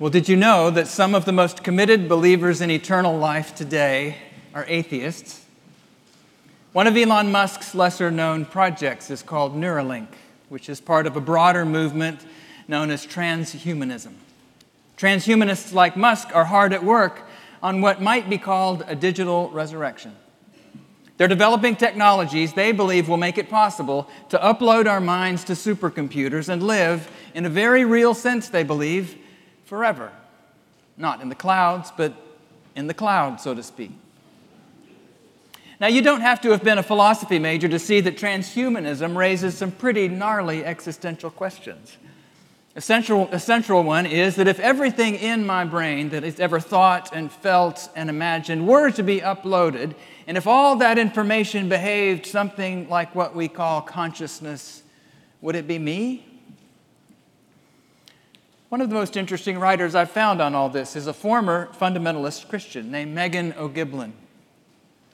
Well, did you know that some of the most committed believers in eternal life today are atheists? One of Elon Musk's lesser known projects is called Neuralink, which is part of a broader movement known as transhumanism. Transhumanists like Musk are hard at work on what might be called a digital resurrection. They're developing technologies they believe will make it possible to upload our minds to supercomputers and live, in a very real sense, they believe, forever. Not in the clouds, but in the cloud, so to speak. Now, you don't have to have been a philosophy major to see that transhumanism raises some pretty gnarly existential questions. A central, a central one is that if everything in my brain that is ever thought and felt and imagined were to be uploaded, and if all that information behaved something like what we call consciousness, would it be me? One of the most interesting writers I've found on all this is a former fundamentalist Christian named Meghan O'Gieblyn.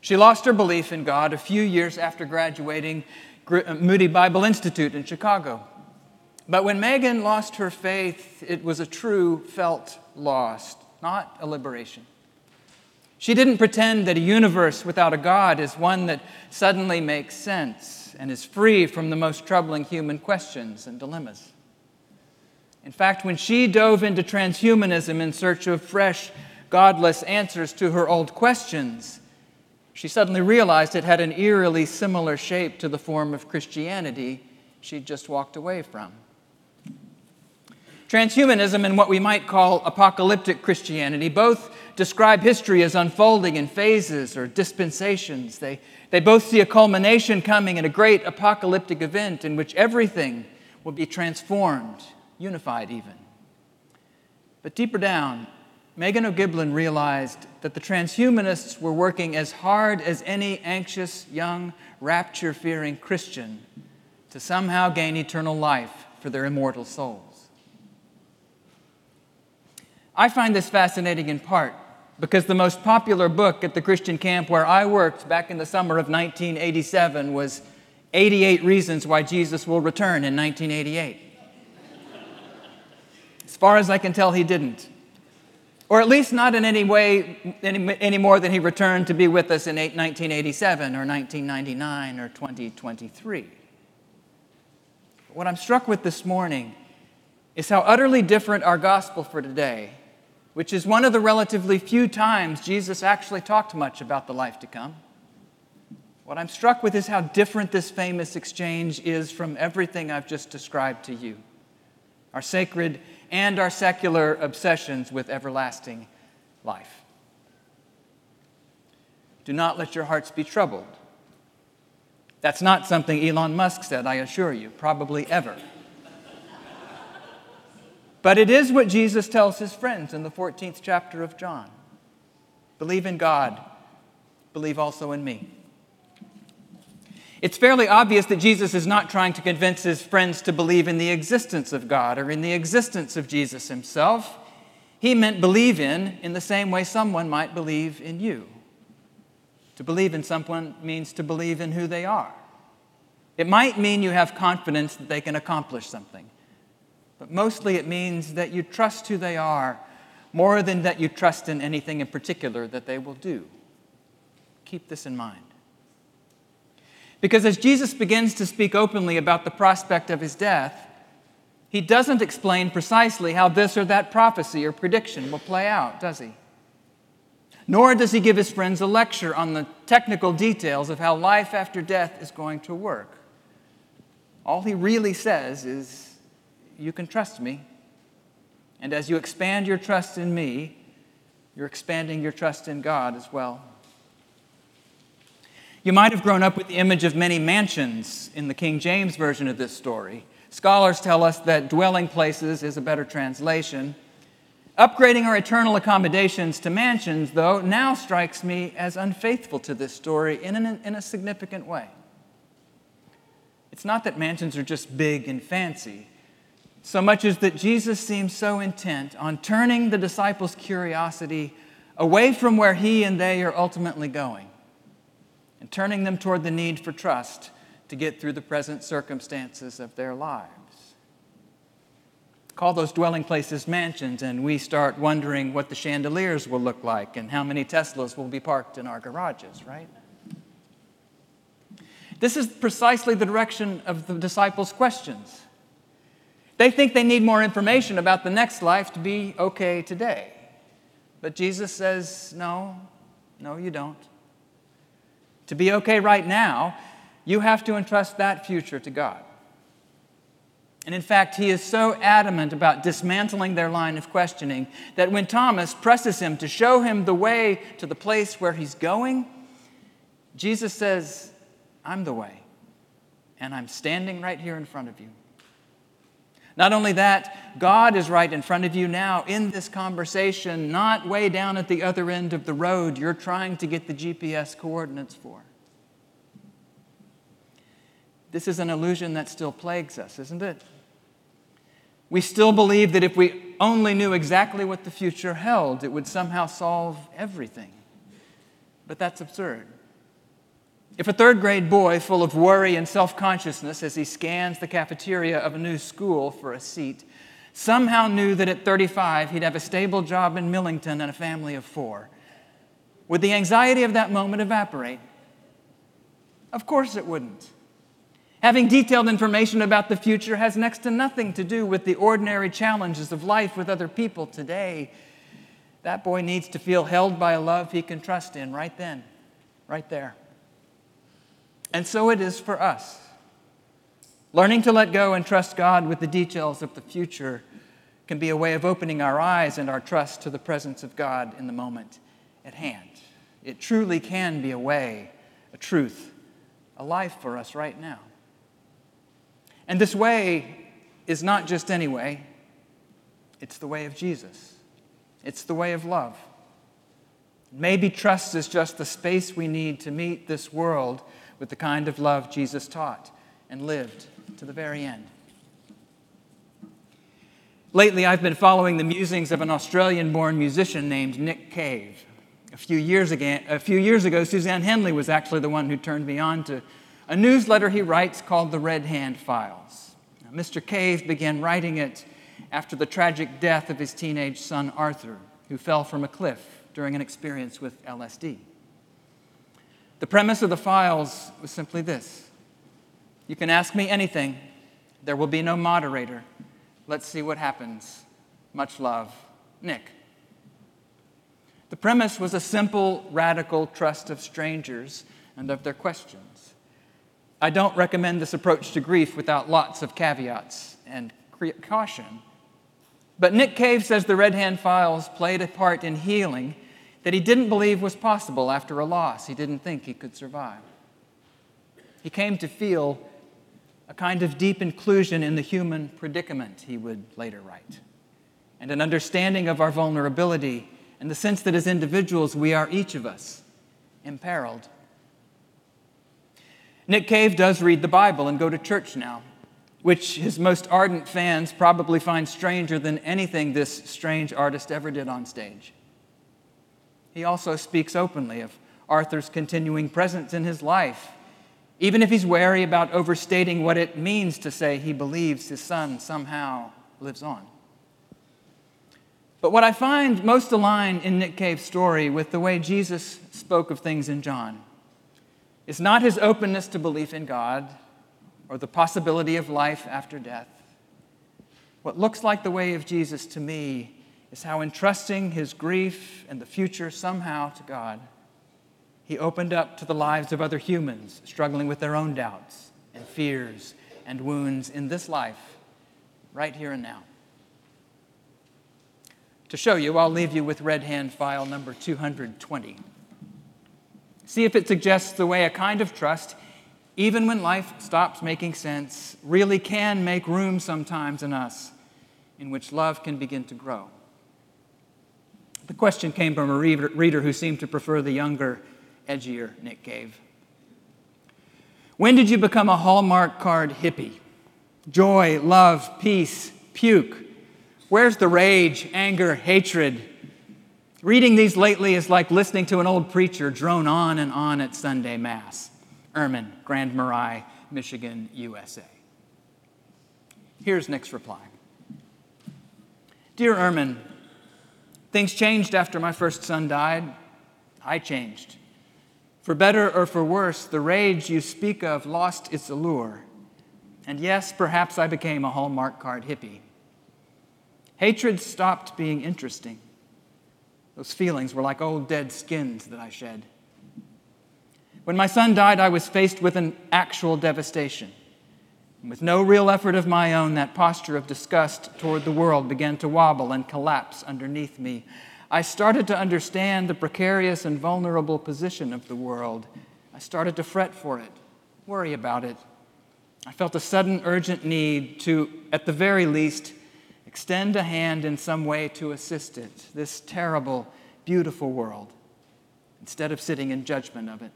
She lost her belief in God a few years after graduating uh, Moody Bible Institute in Chicago. But when Meghan lost her faith, it was a true felt loss, not a liberation. She didn't pretend that a universe without a God is one that suddenly makes sense and is free from the most troubling human questions and dilemmas. In fact, when she dove into transhumanism in search of fresh, godless answers to her old questions, she suddenly realized it had an eerily similar shape to the form of Christianity she'd just walked away from. Transhumanism and what we might call apocalyptic Christianity both describe history as unfolding in phases or dispensations. They, they both see a culmination coming in a great apocalyptic event in which everything will be transformed unified even. But deeper down, Meghan O'Gieblyn realized that the transhumanists were working as hard as any anxious, young, rapture fearing Christian to somehow gain eternal life for their immortal souls. I find this fascinating in part because the most popular book at the Christian camp where I worked back in the summer of 1987 was 88 Reasons Why Jesus Will Return in 1988. As far as I can tell, he didn't. Or at least not in any way, any, any more than he returned to be with us in 1987 or 1999 or 2023. What I'm struck with this morning is how utterly different our gospel for today, which is one of the relatively few times Jesus actually talked much about the life to come. What I'm struck with is how different this famous exchange is from everything I've just described to you. Our sacred and our secular obsessions with everlasting life. Do not let your hearts be troubled. That's not something Elon Musk said, I assure you, probably ever. but it is what Jesus tells his friends in the 14th chapter of John believe in God, believe also in me. It's fairly obvious that Jesus is not trying to convince his friends to believe in the existence of God or in the existence of Jesus himself. He meant believe in in the same way someone might believe in you. To believe in someone means to believe in who they are. It might mean you have confidence that they can accomplish something, but mostly it means that you trust who they are more than that you trust in anything in particular that they will do. Keep this in mind. Because as Jesus begins to speak openly about the prospect of his death, he doesn't explain precisely how this or that prophecy or prediction will play out, does he? Nor does he give his friends a lecture on the technical details of how life after death is going to work. All he really says is, You can trust me. And as you expand your trust in me, you're expanding your trust in God as well. You might have grown up with the image of many mansions in the King James version of this story. Scholars tell us that dwelling places is a better translation. Upgrading our eternal accommodations to mansions, though, now strikes me as unfaithful to this story in, an, in a significant way. It's not that mansions are just big and fancy, so much as that Jesus seems so intent on turning the disciples' curiosity away from where he and they are ultimately going and turning them toward the need for trust to get through the present circumstances of their lives call those dwelling places mansions, and we start wondering what the chandeliers will look like and how many Teslas will be parked in our garages, right? This is precisely the direction of the disciples' questions. They think they need more information about the next life to be okay today. But Jesus says, no, no, you don't. To be okay right now, you have to entrust that future to God. And in fact, he is so adamant about dismantling their line of questioning that when Thomas presses him to show him the way to the place where he's going, Jesus says, I'm the way, and I'm standing right here in front of you. Not only that, God is right in front of you now in this conversation, not way down at the other end of the road you're trying to get the GPS coordinates for. This is an illusion that still plagues us, isn't it? We still believe that if we only knew exactly what the future held, it would somehow solve everything. But that's absurd. If a third grade boy, full of worry and self consciousness as he scans the cafeteria of a new school for a seat, somehow knew that at 35 he'd have a stable job in Millington and a family of four, would the anxiety of that moment evaporate? Of course it wouldn't. Having detailed information about the future has next to nothing to do with the ordinary challenges of life with other people today. That boy needs to feel held by a love he can trust in right then, right there. And so it is for us. Learning to let go and trust God with the details of the future can be a way of opening our eyes and our trust to the presence of God in the moment at hand. It truly can be a way, a truth, a life for us right now. And this way is not just any way, it's the way of Jesus, it's the way of love. Maybe trust is just the space we need to meet this world with the kind of love Jesus taught and lived to the very end. Lately, I've been following the musings of an Australian born musician named Nick Cave. A few, years ago, a few years ago, Suzanne Henley was actually the one who turned me on to a newsletter he writes called The Red Hand Files. Now, Mr. Cave began writing it after the tragic death of his teenage son Arthur, who fell from a cliff during an experience with LSD. The premise of the files was simply this You can ask me anything, there will be no moderator. Let's see what happens. Much love, Nick. The premise was a simple, radical trust of strangers and of their questions. I don't recommend this approach to grief without lots of caveats and caution. But Nick Cave says the Red Hand Files played a part in healing that he didn't believe was possible after a loss he didn't think he could survive. He came to feel a kind of deep inclusion in the human predicament, he would later write, and an understanding of our vulnerability and the sense that as individuals we are each of us imperiled Nick Cave does read the Bible and go to church now, which his most ardent fans probably find stranger than anything this strange artist ever did on stage. He also speaks openly of Arthur's continuing presence in his life, even if he's wary about overstating what it means to say he believes his son somehow lives on. But what I find most aligned in Nick Cave's story with the way Jesus spoke of things in John is not his openness to belief in God or the possibility of life after death. What looks like the way of Jesus to me is how, entrusting his grief and the future somehow to God, he opened up to the lives of other humans struggling with their own doubts and fears and wounds in this life, right here and now. To show you, I'll leave you with red hand file number 220. See if it suggests the way a kind of trust, even when life stops making sense, really can make room sometimes in us in which love can begin to grow. The question came from a reader who seemed to prefer the younger, edgier Nick Cave. When did you become a Hallmark card hippie? Joy, love, peace, puke. Where's the rage, anger, hatred? Reading these lately is like listening to an old preacher drone on and on at Sunday Mass. Ermin, Grand Marais, Michigan, USA. Here's Nick's reply Dear Ermin, things changed after my first son died. I changed. For better or for worse, the rage you speak of lost its allure. And yes, perhaps I became a Hallmark card hippie. Hatred stopped being interesting. Those feelings were like old dead skins that I shed. When my son died, I was faced with an actual devastation. With no real effort of my own, that posture of disgust toward the world began to wobble and collapse underneath me. I started to understand the precarious and vulnerable position of the world. I started to fret for it, worry about it. I felt a sudden urgent need to, at the very least, extend a hand in some way to assist it, this terrible, beautiful world, instead of sitting in judgment of it.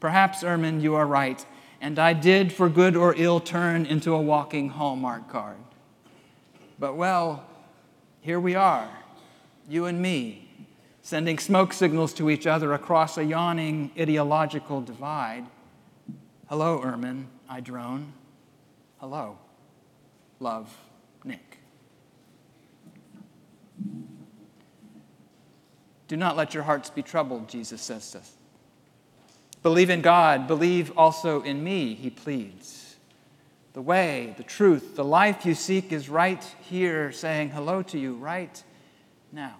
Perhaps, Ermin, you are right, and I did, for good or ill, turn into a walking Hallmark card. But well, here we are you and me, sending smoke signals to each other across a yawning ideological divide. Hello, Ermin, I drone. Hello. Love, Nick. Do not let your hearts be troubled, Jesus says to us. Believe in God, believe also in me, he pleads. The way, the truth, the life you seek is right here, saying hello to you right now,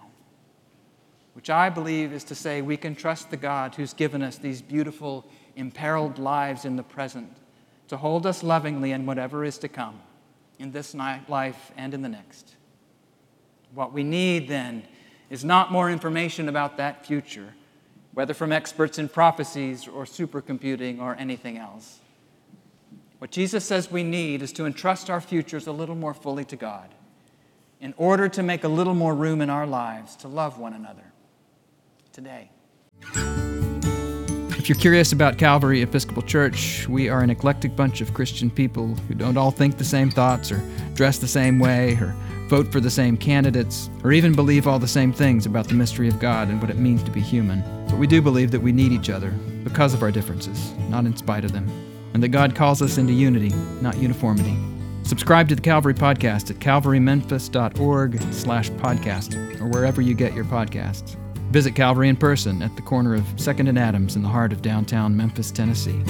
which I believe is to say we can trust the God who's given us these beautiful, imperiled lives in the present to hold us lovingly in whatever is to come, in this life and in the next. What we need then is not more information about that future, whether from experts in prophecies or supercomputing or anything else. What Jesus says we need is to entrust our futures a little more fully to God in order to make a little more room in our lives to love one another today. If you're curious about Calvary Episcopal Church, we are an eclectic bunch of Christian people who don't all think the same thoughts or dress the same way or vote for the same candidates or even believe all the same things about the mystery of God and what it means to be human. But we do believe that we need each other because of our differences, not in spite of them, and that God calls us into unity, not uniformity. Subscribe to the Calvary Podcast at calvarymemphis.org slash podcast or wherever you get your podcasts. Visit Calvary in person at the corner of 2nd and Adams in the heart of downtown Memphis, Tennessee.